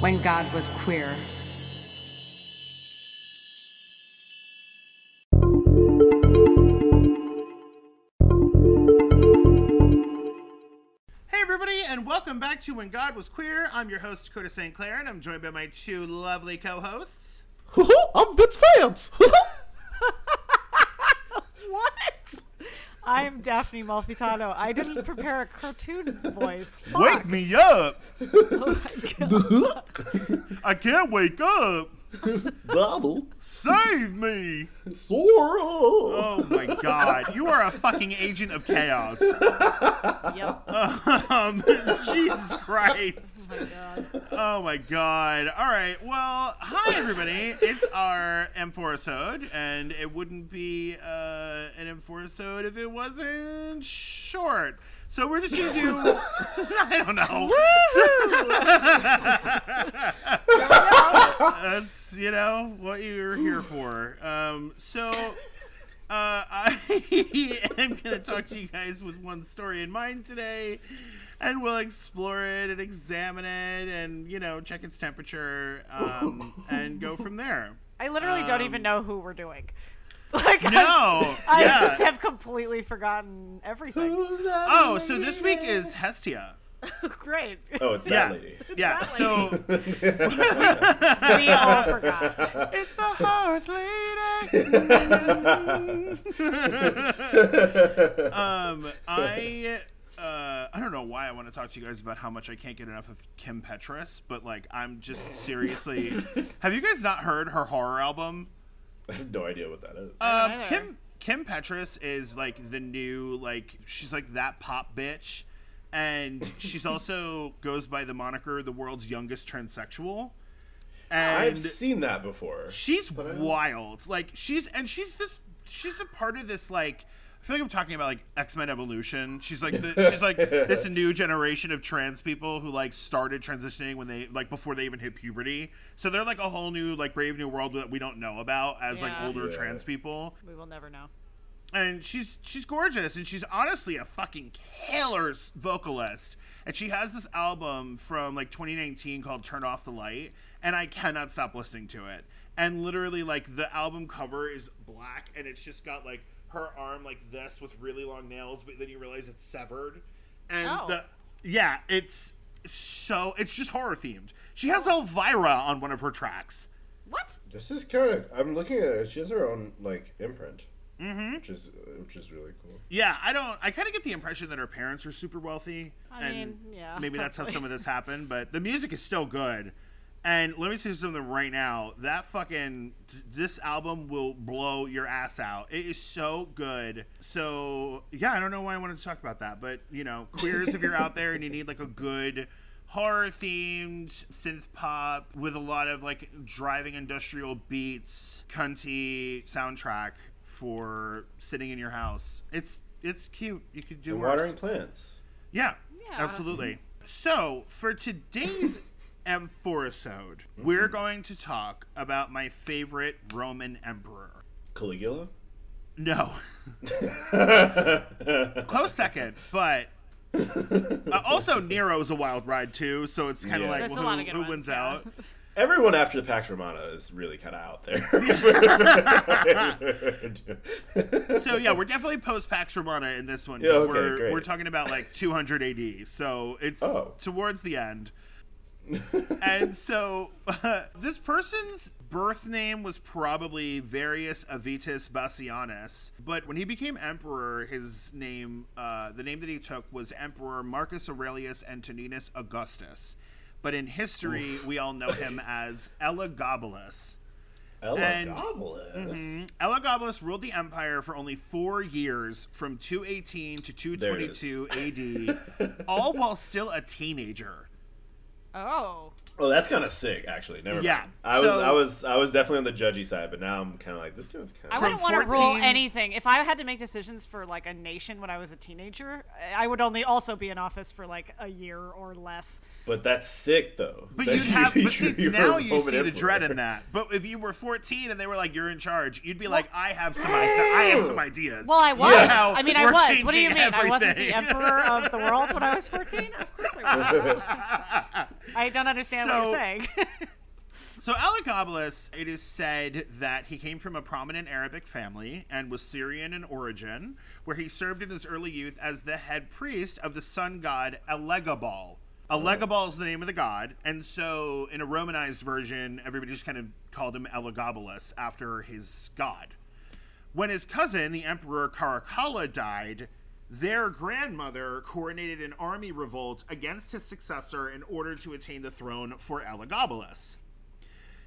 When God was queer. Back to When God Was Queer. I'm your host Dakota St. Clair, and I'm joined by my two lovely co-hosts. I'm Vince Vance. What? I'm Daphne Malfitano. I didn't prepare a cartoon voice. Fuck. Wake me up! Oh my God. I can't wake up. Donald. Save me! Sora. Oh my God, you are a fucking agent of chaos. Yep. Um, Jesus Christ. Oh my God. Oh my god. All right. Well, hi everybody. It's our M4 and it wouldn't be uh, an M4 if it wasn't short. So we're just gonna do. I don't know. That's you know what you're here for. Um, so. Uh, I am going to talk to you guys with one story in mind today, and we'll explore it and examine it and, you know, check its temperature um, and go from there. I literally don't even Um, know who we're doing. Like, No! I, I yeah. have completely forgotten everything. Oh, so this week is Hestia. Great. Oh, it's that Yeah. lady. Yeah, that so we all forgot. it's the Hearth Lady. um, I uh, I don't know why I want to talk to you guys about how much I can't get enough of Kim Petras, but like I'm just seriously. have you guys not heard her horror album? I have no idea what that is. Um. Kim Kim Petras is like the new like she's like that pop bitch, and she's also goes by the moniker the world's youngest transsexual. And I've seen that before. she's wild. Like she's and she's this she's a part of this like I feel like I'm talking about like X Men Evolution. She's like the, she's like this new generation of trans people who like started transitioning when they like before they even hit puberty. So they're like a whole new like brave new world that we don't know about as like older Yeah. trans people We will never know. And she's she's gorgeous and she's honestly a fucking killer vocalist and she has this album from like 2019 called turn off the light and i cannot stop listening to it and literally like the album cover is black and it's just got like her arm like this with really long nails but then you realize it's severed and Oh. the yeah it's so it's just horror themed she has oh. elvira on one of her tracks What? This is kind of. I'm looking at it. She has her own like imprint, mm-hmm. which is which is really cool. Yeah, I don't. I kind of get the impression that her parents are super wealthy, I and mean, yeah, maybe that's how some of this happened. But the music is still good. And let me say something right now. That fucking this album will blow your ass out. It is so good. So yeah, I don't know why I wanted to talk about that, but you know, queers, if you're out there and you need like a good horror themed synth pop with a lot of like driving industrial beats, cunty soundtrack for sitting in your house. It's it's cute. You could do And worse. watering plants. Yeah, Yeah. absolutely. So for today's M4isode, we're going to talk about my favorite Roman emperor. Caligula? No, close second, but uh, also Nero's a wild ride too. So it's kind of Yeah. like There's well, a lot who, of good who ones, wins yeah. out? Everyone after the Pax Romana is really kind of out there. So yeah, we're definitely post Pax Romana in this one. Yeah, okay, we're great. we're talking about like 200 AD, so it's Oh. towards the end. and so this person's birth name was probably Varius Avitus Bassianus, but when he became emperor, his name, uh, the name that he took was Emperor Marcus Aurelius Antoninus Augustus. But in history, we all know him as Elagabalus. And- Elagabalus. Mm-hmm, Elagabalus ruled the empire for only four years, from 218 to There it is. 222 AD, all while still a teenager. Oh. Oh, that's kind of sick, actually. Never Yeah, mind. I was, so- I was, I was definitely on the judgy side, but now I'm kind of like this dude's kind of. I of. wouldn't want to rule anything. If I had to make decisions for like a nation when I was a teenager, I would only also be in office for like a year or less. But that's sick, though. But That you'd have, but see, you're now you see the dread in that. But if you were 14 and they were like, "You're in charge," you'd be like, "I have some, I have some ideas." Well, I was. Yeah. I mean, I was. What do you mean? changing I wasn't the emperor of the world when I was 14? Of course I was. I don't understand what you're saying. So Elagabalus, it is said that he came from a prominent Arabic family and was Syrian in origin, where he served in his early youth as the head priest of the sun god Elagabal. Elagabal is the name of the god, and so in a Romanized version, everybody just kind of called him Elagabalus after his god. When his cousin, the Emperor Caracalla, died, their grandmother coordinated an army revolt against his successor in order to attain the throne for Elagabalus.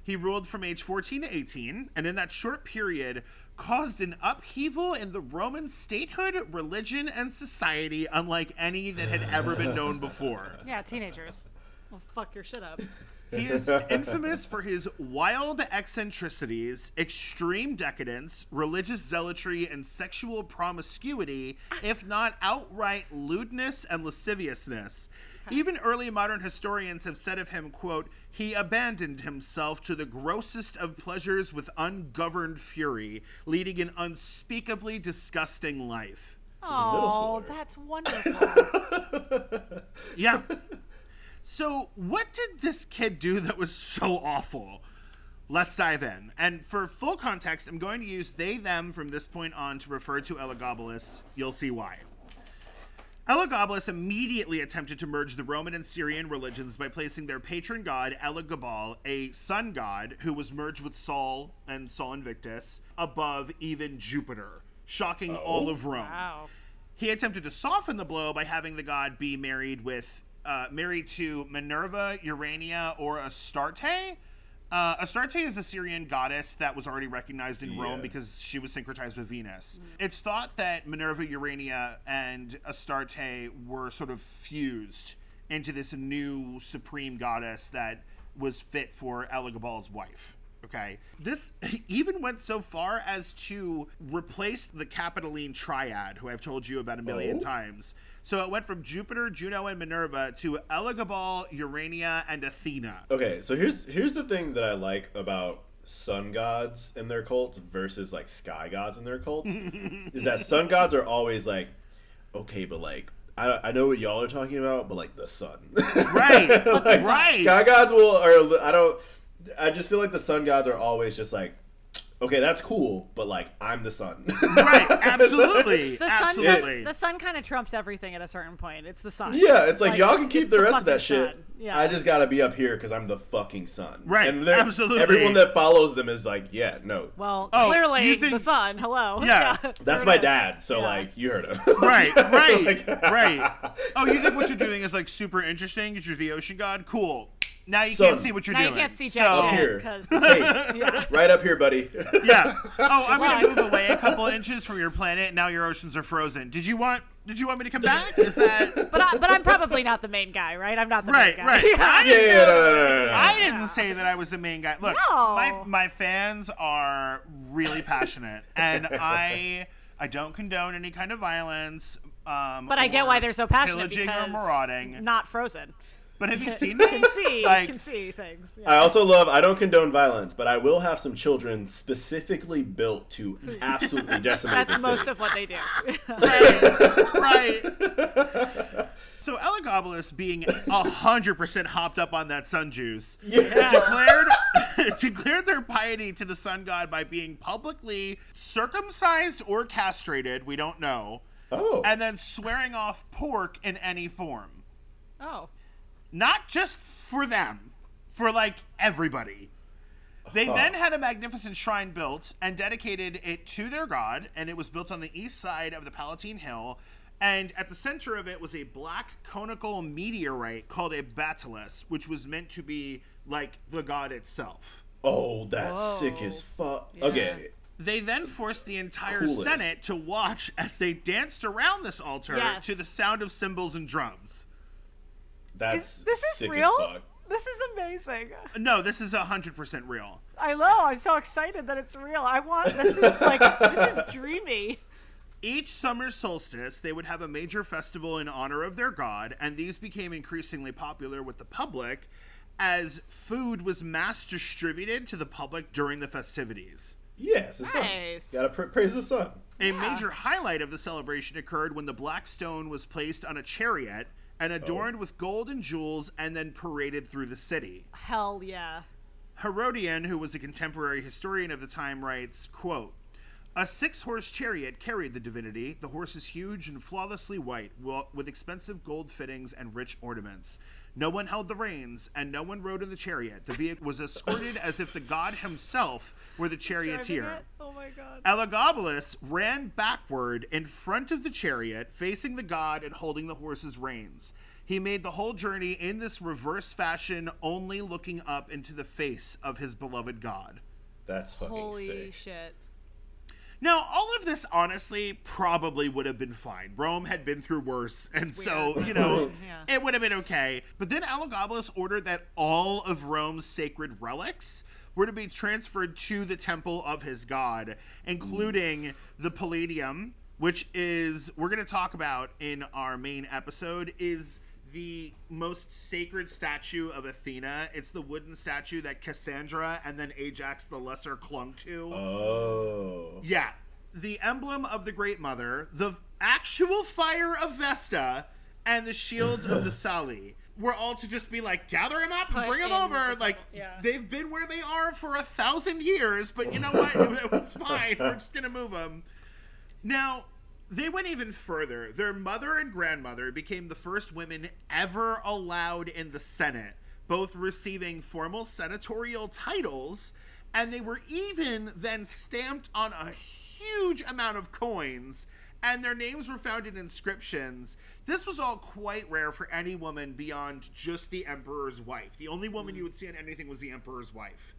He ruled from age 14 to 18, and in that short period caused an upheaval in the Roman statehood, religion, and society unlike any that had ever been known before. yeah, teenagers. Well, fuck your shit up. He is infamous for his wild eccentricities, extreme decadence, religious zealotry, and sexual promiscuity, if not outright lewdness and lasciviousness. Even early modern historians have said of him, quote, he abandoned himself to the grossest of pleasures with ungoverned fury, leading an unspeakably disgusting life. Oh, that's wonderful. Yeah. So, what did this kid do that was so awful? Let's dive in. And for full context, I'm going to use they, them from this point on to refer to Elagabalus. You'll see why. Elagabalus immediately attempted to merge the Roman and Syrian religions by placing their patron god, Elagabal, a sun god who was merged with Sol and Sol Invictus, above even Jupiter, shocking all oh. of Rome. Wow. He attempted to soften the blow by having the god be married with uh, married to Minerva, Urania, or Astarte. Uh, Astarte is a Syrian goddess that was already recognized in Rome because she was syncretized with Venus. It's thought that Minerva, Urania, and Astarte were sort of fused into this new supreme goddess that was fit for Elagabal's wife. Okay. This even went so far as to replace the Capitoline triad, who I've told you about a million Oh. times. So it went from Jupiter, Juno, and Minerva to Elagabal, Urania, and Athena. Okay, so here's here's the thing that I like about sun gods in their cults versus like sky gods in their cults is that sun gods are always like, okay, but like I, I know what y'all are talking about, but like the sun. Right. Like, right. Sky gods will are I don't I just feel like the sun gods are always just like, okay, that's cool, but like I'm the sun. right. Absolutely. The sun, Absolutely. the sun kind of trumps everything at a certain point. It's the sun. Yeah, it's like, Like, y'all can keep it's the the rest of that fucking shit. sun. Yeah. I just gotta be up here because I'm the fucking sun. Right, And they're- absolutely. Everyone that follows them is like, yeah, no. Well, Oh, clearly you think- the sun. Hello. Yeah. there That's my dad, so Yeah. like you heard him. Right, right, Like- right. Oh, you think what you're doing is like super interesting? Because you're the ocean god. Cool. Now you Son. can't see what you're Now doing. you can't see So- jack Up here. because Hey, yeah. right up here, buddy. Yeah. Oh, I'm gonna move away a couple inches from your planet. Now your oceans are frozen. Did you want? Did you want me to come back? Is that But I, but I'm probably not the main guy, right? I'm not the right? main guy. Right. Yeah. I yeah, didn't yeah, no, no, no, no, no. I didn't say that I was the main guy. Look, No. my my fans are really passionate, and I I don't condone any kind of violence. Um, But I get why they're so passionate pillaging because or marauding. not frozen. But have you seen You them? can see, Like, can see things. Yeah. I also love. I don't condone violence, but I will have some children specifically built to absolutely decimate That's the most city. of what they do. right. right. So Elagabalus, being hundred percent hopped up on that sun juice, declared declared their piety to the sun god by being publicly circumcised or castrated. We don't know, Oh, and then swearing off pork in any form, oh, not just for them, for like everybody. They then had a magnificent shrine built and dedicated it to their god, and it was built on the east side of the Palatine Hill. And at the center of it was a black conical meteorite called a baetylus, which was meant to be like the god itself. oh, that's Whoa. sick as fuck. Yeah. Okay, They then forced the entire Coolest. Senate to watch as they danced around this altar Yes. to the sound of cymbals and drums. That's this is sick real? as fuck. This is amazing. No, this is hundred percent real. I know. I'm so excited that it's real. I want this is like this is dreamy. Each summer solstice, they would have a major festival in honor of their god, and these became increasingly popular with the public as food was mass distributed to the public during the festivities. Yes, the Nice. sun. Gotta pra- praise the sun. A major highlight of the celebration occurred when the black stone was placed on a chariot and oh. adorned with gold and jewels and then paraded through the city. Hell yeah. Herodian, who was a contemporary historian of the time, writes, quote, a six-horse chariot carried the divinity. The horse is huge and flawlessly white, with expensive gold fittings and rich ornaments. No one held the reins, and no one rode in the chariot. The vehicle was escorted as if the god himself were the charioteer. Oh my god. Elagabalus ran backward in front of the chariot, facing the god and holding the horse's reins. He made the whole journey in this reverse fashion, only looking up into the face of his beloved god. That's fucking Holy sick. shit. Now, all of this honestly probably would have been fine. Rome had been through worse, and so, weird. you know, Yeah. it would have been okay. But then Elagabalus ordered that all of Rome's sacred relics were to be transferred to the temple of his god, including the Palladium, which is we're going to talk about in our main episode is the most sacred statue of Athena. It's the wooden statue that Cassandra and then Ajax the Lesser clung to. Oh. Yeah. The emblem of the Great Mother, the actual fire of Vesta, and the shields of the Salii were all to just be like, gather them up and Put bring them over. the- Like, yeah. they've been where they are for a thousand years, but you know what? it's fine. We're just going to move them. Now, they went even further. Their mother and grandmother became the first women ever allowed in the Senate, both receiving formal senatorial titles, and they were even then stamped on a huge amount of coins, and their names were found in inscriptions. This was all quite rare for any woman beyond just the emperor's wife. The only woman you would see on anything was the emperor's wife.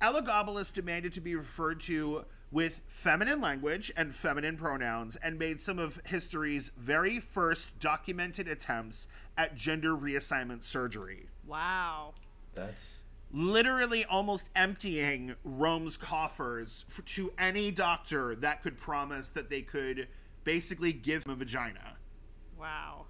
Elagabalus demanded to be referred to with feminine language and feminine pronouns and made some of history's very first documented attempts at gender reassignment surgery, Wow. That's literally almost emptying Rome's coffers f- to any doctor that could promise that they could basically give him a vagina. Wow.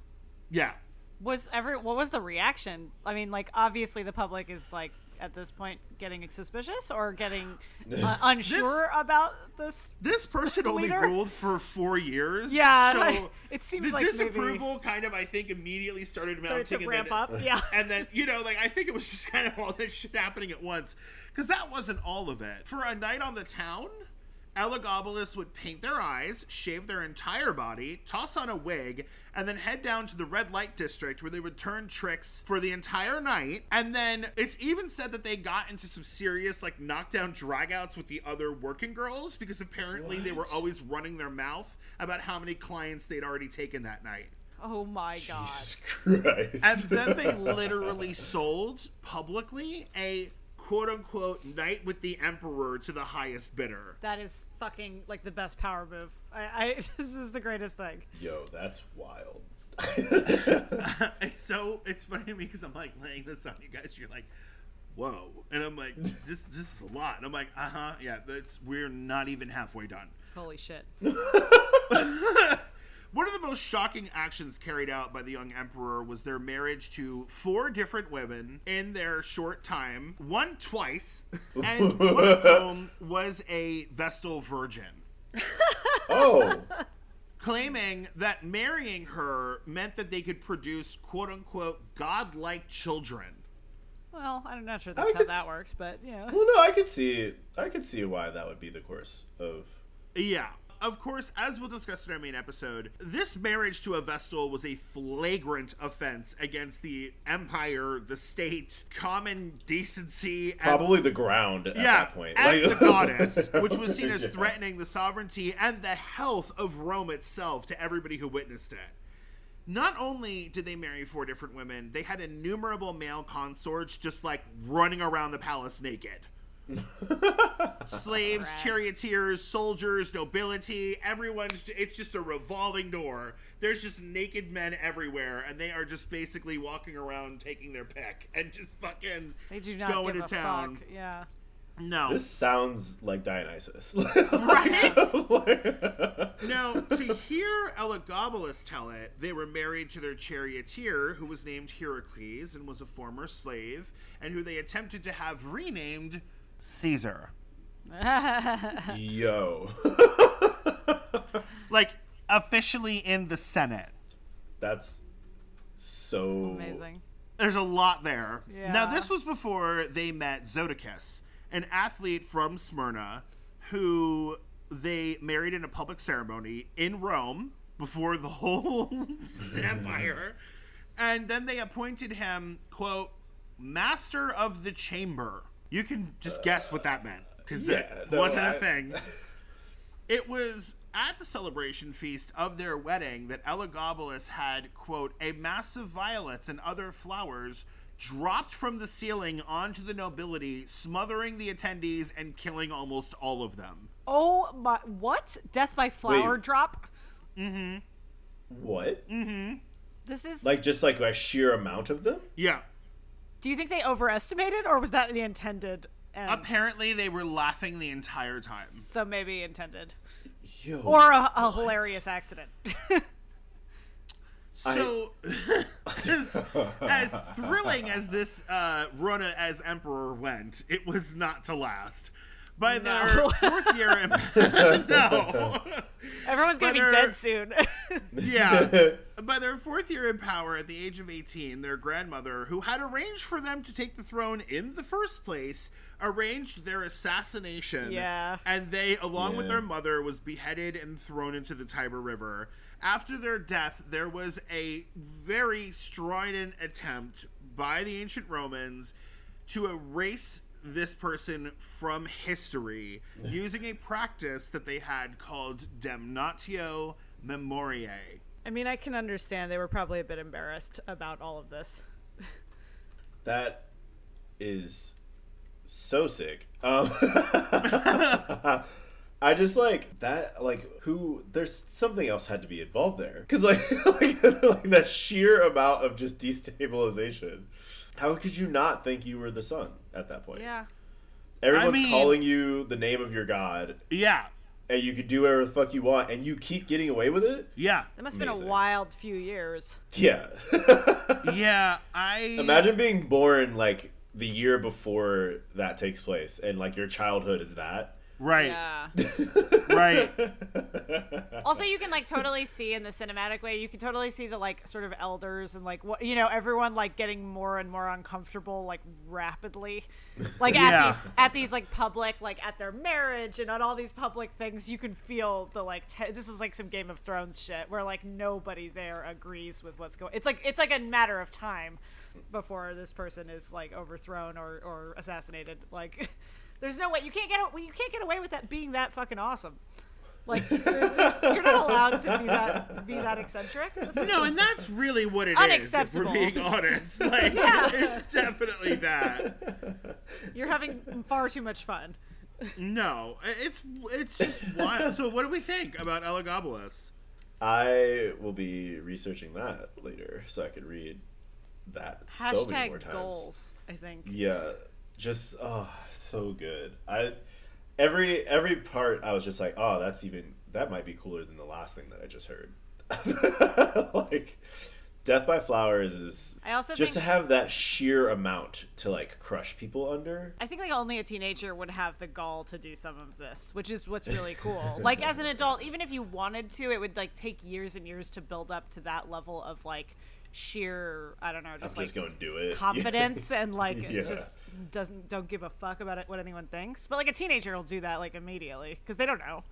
Yeah. Was ever what was the reaction? I mean, like obviously the public is like at this point getting suspicious or getting uh, unsure about this. This person only ruled for four years. Yeah, so like, it seems the like maybe- disapproval kind of, I think, immediately started mounting Started to and ramp then, up, yeah. and then you know, like I think it was just kind of all this shit happening at once, because that wasn't all of it. For a night on the town, Elagabalus would paint their eyes, shave their entire body, toss on a wig, and then head down to the red light district where they would turn tricks for the entire night. And then it's even said that they got into some serious like knockdown dragouts with the other working girls because apparently they were always running their mouth about how many clients they'd already taken that night. Oh my god. Jesus Christ. And then they literally sold publicly a quote unquote night with the emperor to the highest bidder. That is fucking like the best power move. I, I this is the greatest thing. Yo, that's wild. it's so it's funny to me because I'm like laying this on you guys. You're like, whoa, and I'm like, this this is a lot. And I'm like, uh huh, yeah. That's we're not even halfway done. Holy shit. One of the most shocking actions carried out by the young emperor was their marriage to four different women in their short time, one twice, and one of whom was a Vestal virgin. Oh, claiming that marrying her meant that they could produce quote unquote godlike children. Well, I'm not sure I that's how could that s- works, but yeah. well, no, I could see, I could see why that would be the course of. Yeah. Of course, as we'll discuss in our main episode, this marriage to a Vestal was a flagrant offense against the empire, the state, common decency, and Probably the ground at yeah, that point. and Like- the goddess, which was seen as Yeah. threatening the sovereignty and the health of Rome itself to everybody who witnessed it. Not only did they marry four different women, they had innumerable male consorts just like running around the palace naked. Slaves, Rad. charioteers, soldiers, nobility, everyone's it's just a revolving door. There's just naked men everywhere and they are just basically walking around taking their pick and just fucking They do not going give to a town. fuck. Yeah. No. This sounds like Dionysus. Right? Now, to hear Elagabalus tell it, they were married to their charioteer, who was named Heracles and was a former slave, and who they attempted to have renamed Caesar. Yo. Like, officially in the Senate. That's so Amazing. There's a lot there. Yeah. Now, this was before they met Zoticus, an athlete from Smyrna who they married in a public ceremony in Rome before the whole empire. And then they appointed him, quote, master of the chamber. You can just guess what that meant because yeah, that no, wasn't I- a thing. It was at the celebration feast of their wedding that Elagabalus had, quote, a mass of violets and other flowers dropped from the ceiling onto the nobility, smothering the attendees and killing almost all of them. Oh my! What? Death by flower Wait. drop? Mm-hmm. What? Mm-hmm. This is. Like just like a sheer amount of them? Yeah. Do you think they overestimated, or was that the intended? End? Apparently, they were laughing the entire time. so maybe intended, Yo. or a, a hilarious accident. So, as, as thrilling as this uh, run as emperor went, it was not to last. By their fourth year, in, no, Everyone's gonna be Whether- dead soon. yeah, by their fourth year in power, at the age of eighteen, their grandmother, who had arranged for them to take the throne in the first place, arranged their assassination. Yeah. and they, along with their mother, was beheaded and thrown into the Tiber River. After their death, there was a very strident attempt by the ancient Romans to erase this person from history using a practice that they had called damnatio memoriae. I mean, I can understand they were probably a bit embarrassed about all of this. That is so sick. Um, I just like that. Like, who? There's something else had to be involved there, because like, like, like that sheer amount of just destabilization. How could you not think you were the son at that point? Yeah. Everyone's I mean- calling you the name of your god, Yeah, and you could do whatever the fuck you want, and you keep getting away with it. yeah, That must have been a wild few years. Yeah. yeah. I Imagine being born like the year before that takes place, and like your childhood is that. Right, Yeah. right. also, you can like totally see in the cinematic way. You can totally see the like sort of elders and like what you know everyone like getting more and more uncomfortable like rapidly, like at Yeah. these at these like public like at their marriage and on all these public things. You can feel the like te- this is like some Game of Thrones shit where like nobody there agrees with what's going. It's like it's like a matter of time before this person is like overthrown or or assassinated. Like. There's no way you can't get you can't get away with that being that fucking awesome. Like just, you're not allowed to be that be that eccentric. This is- No, and that's really what it is. If Unacceptable. we're being honest, like Yeah. it's definitely that. You're having far too much fun. No, it's it's just wild. So, what do we think about Elagabalus? I will be researching that later, so I could read that so many more Hashtag times. goals. I think. Yeah, just oh, so good. I every every part I was just like, oh, that's even that might be cooler than the last thing that I just heard. like, Death by Flowers is I also just think to have that sheer amount to like crush people under. I think like only a teenager would have the gall to do some of this, which is what's really cool. like as an adult, even if you wanted to, it would like take years and years to build up to that level of like sheer I don't know, I'm just just like gonna do it. confidence and like Yeah. just doesn't don't give a fuck about it what anyone thinks. But like a teenager will do that like immediately because they don't know.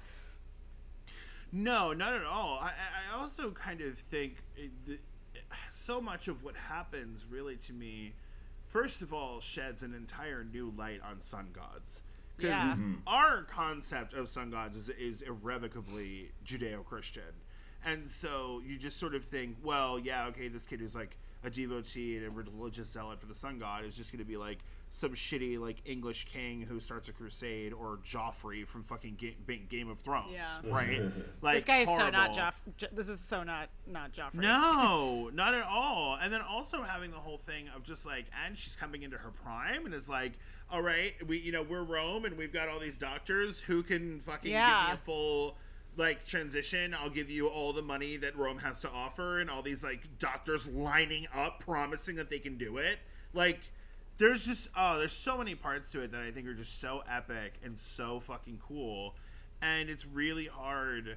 No, not at all. I, I I also kind of think it, the, so much of what happens, really, to me, first of all, sheds an entire new light on sun gods. Because Yeah. Mm-hmm. our concept of sun gods is, is irrevocably Judeo Christian. And so you just sort of think, well, yeah, okay, this kid who's like a devotee and a religious zealot for the sun god is just going to be like some shitty like English king who starts a crusade or Joffrey from fucking Game, Game of Thrones, Yeah. right? Like This guy is so not horrible. Joff. Jo- This is so not not Joffrey. No, not at all. And then also having the whole thing of just like, and she's coming into her prime and is like, all right, we, you know, we're Rome and we've got all these doctors who can fucking Yeah. give me a full like transition. I'll give you all the money that Rome has to offer, and all these like doctors lining up, promising that they can do it. Like, there's just oh, there's so many parts to it that I think are just so epic and so fucking cool, and it's really hard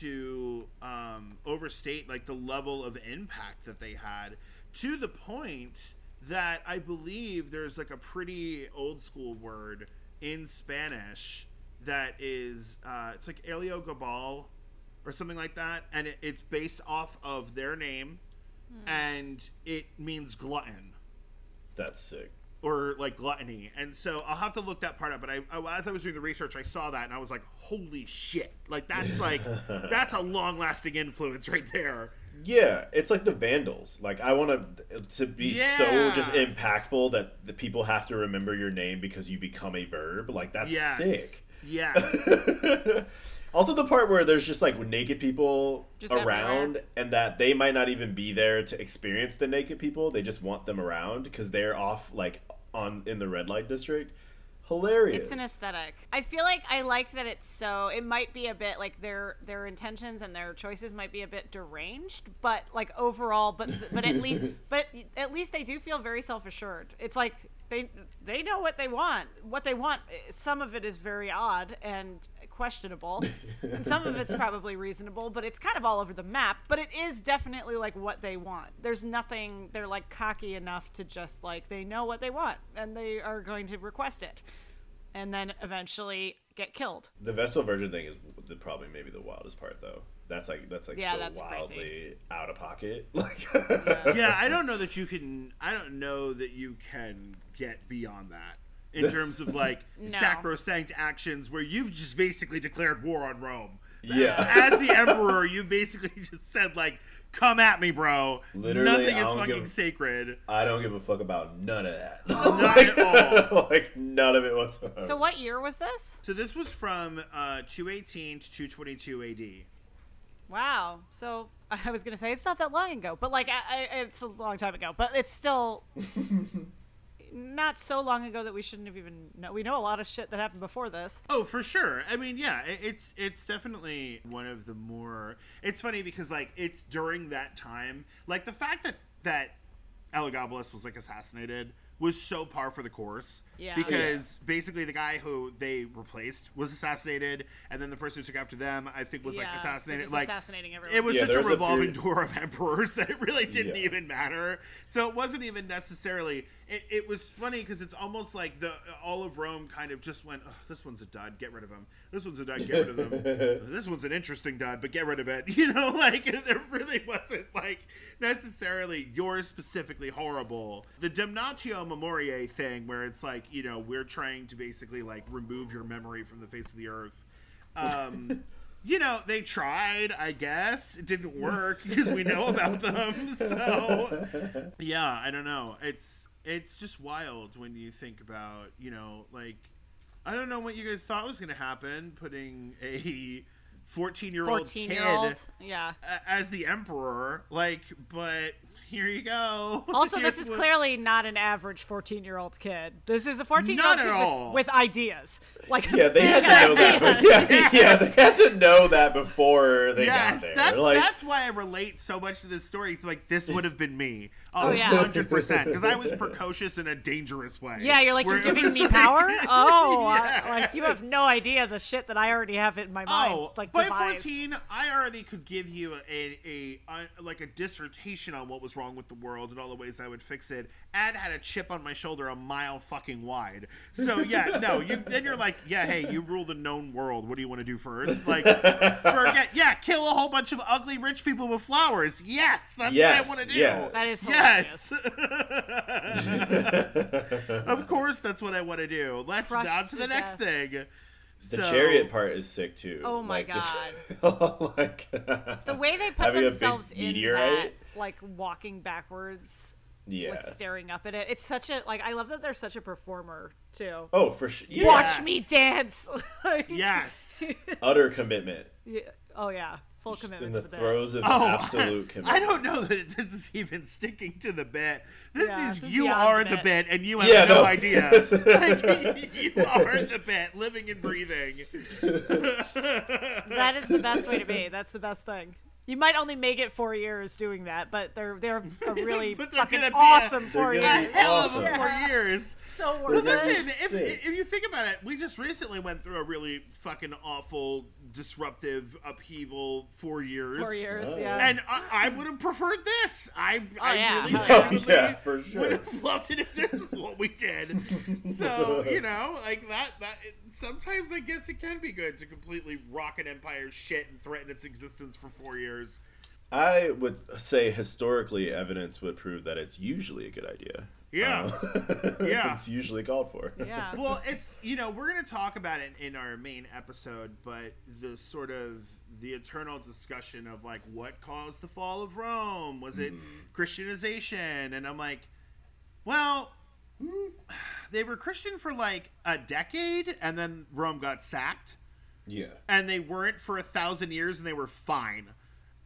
to um, overstate like the level of impact that they had to the point that I believe there's like a pretty old school word in Spanish that is uh, it's like Elio Gabal or something like that, and it, it's based off of their name, and it means glutton That's sick. or like gluttony. And so I'll have to look that part up. But I, I- as I was doing the research, I saw that and I was like, holy shit! Like that's like that's a long lasting influence right there. Yeah, it's like the Vandals. Like I want to to be so just impactful that the people have to remember your name because you become a verb. Like that's Yes. sick. Yes. also, the part where there's just like naked people Just around, everywhere. and that they might not even be there to experience the naked people. They just want them around because they're off like on in the red light district. Hilarious. It's an aesthetic. I feel like I like that it's so. It might be a bit like their their intentions and their choices might be a bit deranged, but like overall, but but at least but at least they do feel very self assured. It's like they they know what they want. What they want. Some of it is very odd and questionable, and some of it's probably reasonable, but it's kind of all over the map. But it is definitely like what they want. There's nothing. They're like cocky enough to just like they know what they want and they are going to request it and then eventually get killed. The Vestal Virgin thing is the, probably maybe the wildest part though. That's like that's like Yeah, so that's crazy. wildly out of pocket. Like yeah, I don't know that you can. I don't know that you can get beyond that in terms of like No. sacrosanct actions where you've just basically declared war on Rome. Yeah. As the emperor, you basically just said like, "Come at me, bro. Literally, Nothing is fucking give- sacred." I don't give a fuck about none of that. Not at all. like none of it whatsoever. So what year was this? So this was from uh, 218 to 222 AD. Wow. So I was gonna say it's not that long ago, but like I, I, it's a long time ago. But it's still not so long ago that we shouldn't have even know. We know a lot of shit that happened before this. Oh, for sure. I mean, yeah, it, it's it's definitely one of the more. It's funny because like it's during that time, like the fact that that Elagabalus was like assassinated was so par for the course. Yeah. Because oh, basically the guy who they replaced was assassinated, and then the person who took after them, I think, was Yeah, like assassinated. Like assassinating everyone. it was Yeah, such a there was a revolving period- door of emperors that it really didn't Yeah. even matter. So it wasn't even necessarily. It, it was funny because it's almost like the all of Rome kind of just went, "Ugh, "This one's a dud. Get rid of him. This one's a dud. Get rid of them. this one's an interesting dud, but get rid of it." You know, like there really wasn't like necessarily yours specifically horrible. The Damnatio Memoriae thing, where it's like you know we're trying to basically like remove your memory from the face of the earth. Um, you know, they tried, I guess. It didn't work because we know about them. So, yeah, I don't know. It's it's just wild when you think about, you know, like I don't know what you guys thought was going to happen putting a 14-year-old Fourteen kid year old. Yeah. as the emperor, like, but here you go. Also, this is what- clearly not an average 14 year old kid. This is a 14 year old kid with, with ideas. Like, yeah, they had to know that. But yeah, yeah, they had to know that before they Yes, got there. that's like, that's why I relate so much to this story. It's like this would have been me, Oh, yeah. hundred percent, because I was precocious in a dangerous way. Yeah, you're like, you're giving was me like- power? Oh, I- Yes. like, you have no idea the shit that I already have in my oh, mind. Oh, like, by devised. fourteen, I already could give you a, a, a like a dissertation on what was wrong with the world and all the ways I would fix it, and had a chip on my shoulder a mile fucking wide. So yeah, no, you then you're like, yeah, hey, you rule the known world. What do you want to do first? Like, forget, yeah, kill a whole bunch of ugly rich people with flowers. Yes, that's Yes, what I want to do. yeah. That is Yes. of course, that's what I want to do. Let's Crushed down to to the next thing. the So- chariot part is sick too. Oh my like, just- oh my god. The way they put Having a big themselves in meteorite? that, like, walking backwards Yeah. like staring up at it. It's such a like I love that they're such a performer too. Oh, for sure. Yeah. Watch me dance. Like, Yes. Utter commitment yeah. Oh yeah, full in commitment the to the bit. throes of Oh, absolute I, commitment. I don't know that this is even sticking to the bit. This Yeah, is this you beyond are the the bit. bit, and you have Yeah, no, no. idea. like, you are the bit, living and breathing. That is the best way to be. That's the best thing. You might only make it four years doing that, but they're they're a really But they're fucking gonna be a- awesome they're four gonna years. be Hell Awesome. of a four years. So worth That's it. listen, if, sick. if you think about it, we just recently went through a really fucking awful, disruptive upheaval four years. Four years, Oh. yeah. And I, I would have preferred this. I, I oh, yeah. really Oh, yeah, sure. would have loved it if this is what we did. so you know, like that. That it, sometimes I guess it can be good to completely rock an empire's shit and threaten its existence for four years. I would say historically, evidence would prove that it's usually a good idea. Yeah. Uh, Yeah. It's usually called for. yeah. well, it's you know we're gonna talk about it in our main episode, but the sort of the eternal discussion of like what caused the fall of Rome was it Christianization, and I'm like, well, they were Christian for like a decade, and then Rome got sacked, Yeah. and they weren't for a thousand years, and they were fine,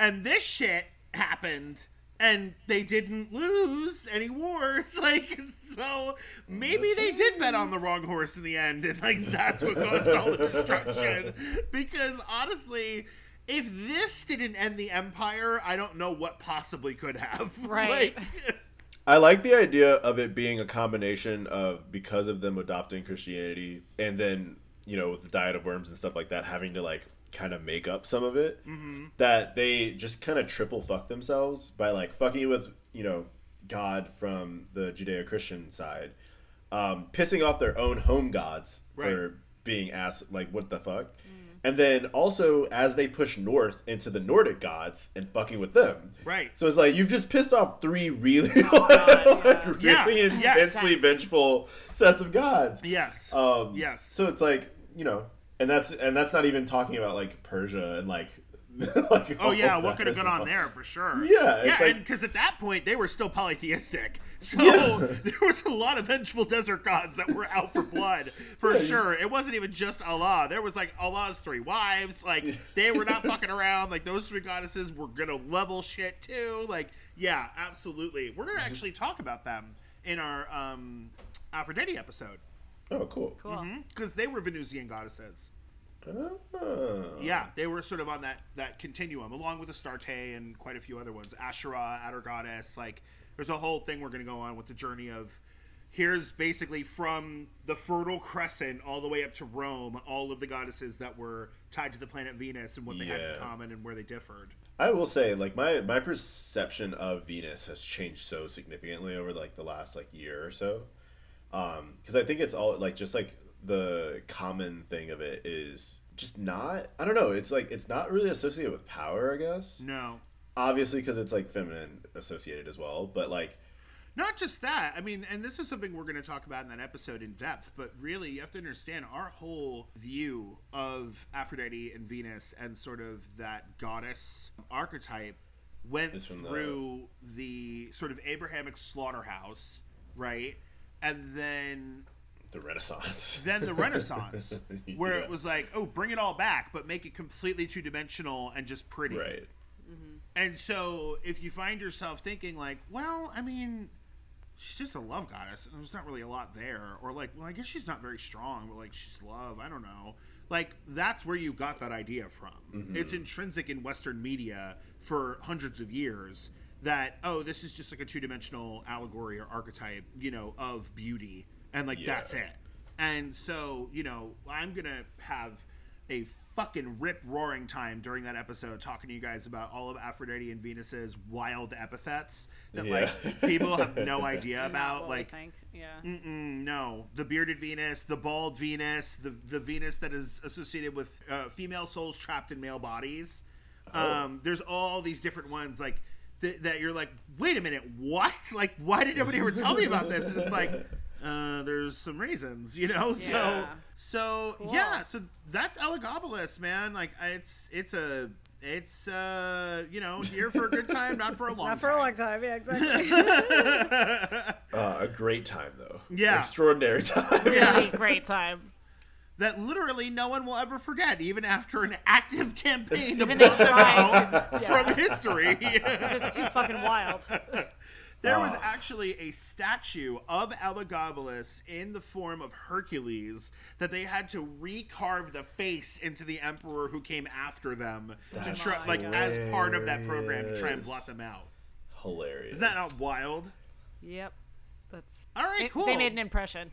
and this shit happened. And they didn't lose any wars, like so. Maybe they did bet on the wrong horse in the end, and like that's what caused all the destruction. Because honestly, if this didn't end the empire, I don't know what possibly could have. Right. Like, I like the idea of it being a combination of because of them adopting Christianity and then, you know, with the diet of worms and stuff like that, having to like kind of make up some of it, that they just kind of triple fuck themselves by like fucking with, you know, God from the Judeo Christian side, um, pissing off their own home gods for being ass like what the fuck. And then also as they push north into the Nordic gods and fucking with them. Right. So it's like you've just pissed off three really, like, really Yeah, intensely Sense. vengeful sets of gods. yes. Um, Yes. So it's like you know, and that's and that's not even talking about like Persia and like. like Oh yeah, what could have gone on there for sure. Yeah, yeah, like- because at that point they were still polytheistic, so Yeah. there was a lot of vengeful desert gods that were out for blood for Yeah, sure. It wasn't even just Allah. There was like Allah's three wives. Like they were not fucking around. Like those three goddesses were gonna level shit too. Like yeah, absolutely. We're gonna actually talk about them in our um, Aphrodite episode Oh, cool. Cool. Mm-hmm. because they were Venusian goddesses. Oh. Yeah, they were sort of on that that continuum, along with Astarte and quite a few other ones. Asherah, Atargatis, like there's a whole thing we're going to go on with the journey of. Here's basically from the Fertile Crescent all the way up to Rome, all of the goddesses that were tied to the planet Venus and what they had in common and where they differed. I will say, like my my perception of Venus has changed so significantly over like the last like year or so. Um, because I think it's all like just like the common thing of it is just not. I don't know. It's like it's not really associated with power. I guess No, obviously because it's like feminine associated as well. But like Not just that. I mean, and this is something we're going to talk about in that episode in depth, but really, you have to understand our whole view of Aphrodite and Venus and sort of that goddess archetype went from the- through the... sort of Abrahamic slaughterhouse, right? And then the Renaissance. then the Renaissance, where Yeah. it was like, oh, bring it all back, but make it completely two dimensional and just pretty. right. Mm-hmm. And so if you find yourself thinking like, well, I mean, she's just a love goddess, and there's not really a lot there, or like, well, I guess she's not very strong, but like she's love. I don't know. Like that's where you got that idea from. Mm-hmm. It's intrinsic in Western media for hundreds of years that oh, this is just like a two dimensional allegory or archetype, you know, of beauty, and like Yeah. that's it. And so you know, I'm gonna have a fucking rip roaring time during that episode talking to you guys about all of Aphrodite and Venus's wild epithets that Yeah. like people have no idea Not about. what we Like, think. Yeah. no, the bearded Venus, the bald Venus, the the Venus that is associated with uh, female souls trapped in male bodies. Um, there's all these different ones like th- that. You're like, wait a minute, what? Like, why did nobody ever tell me about this? And it's like, uh, there's some reasons, you know. So Yeah. so Cool. yeah, so that's Elagabalus, man. Like it's it's a it's uh, you know, here for a good time, not for a long Not for a long time. Yeah, exactly. Uh, a great time though. Yeah. Extraordinary time. Really great time. That literally no one will ever forget, even after an active campaign to Even they blot them tried out to- from history. It's too fucking wild. There was Ah. actually a statue of Elagabalus in the form of Hercules that they had to recarve the face into the emperor who came after them to try, like as part of that program to try and blot them out. Hilarious. Isn't that not wild? Yep. That's. All right, They, cool. they made an impression.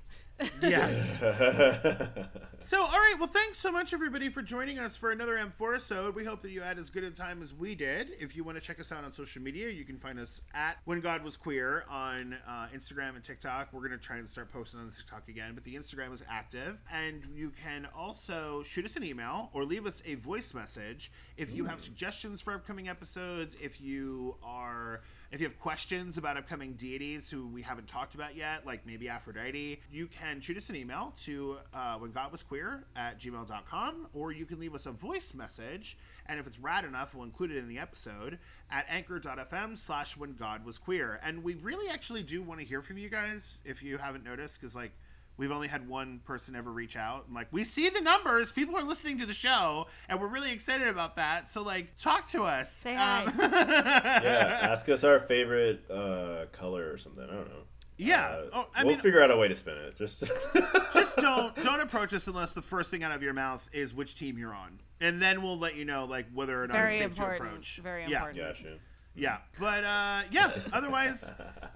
Yes. So, all right. Well, thanks so much, everybody, for joining us for another M4 episode. We hope that you had as good a time as we did. If you want to check us out on social media, you can find us at When God Was Queer on uh, Instagram and TikTok. We're going to try and start posting on TikTok again, but the Instagram is active. And you can also shoot us an email or leave us a voice message if you have suggestions for upcoming episodes, if you are if you have questions about upcoming deities who we haven't talked about yet, like maybe Aphrodite, you can shoot us an email to uh, when God was queer at gmail.com, or you can leave us a voice message, and if it's rad enough, we'll include it in the episode at anchor.fm slash when God was queer. And we really actually do want to hear from you guys if you haven't noticed, because like we've only had one person ever reach out and like we see the numbers people are listening to the show and we're really excited about that so like talk to us Say hi. Um, yeah. Ask us our favorite uh, color or something. I don't know. Yeah. Uh, Oh, I we'll mean- figure out a way to spin it. Just. just don't don't approach us unless the first thing out of your mouth is which team you're on, and then we'll let you know like whether or not Very it's safe important. to approach. Very important. yeah, important. Gotcha. Yeah, but uh, yeah. Otherwise,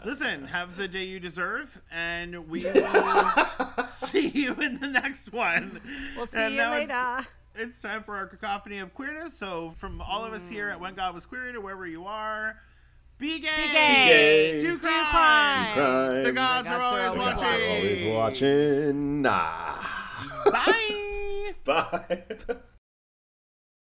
listen. Have the day you deserve, and we will see you in the next one. We'll see And you now it's- later. It's time for our cacophony of queerness. So, from all of us here at When God Was Queer to wherever you are, be gay, gay. do Do crime. crime. Crime. The gods, The are gods are always always watching. Always watching. Nah. Bye. Bye.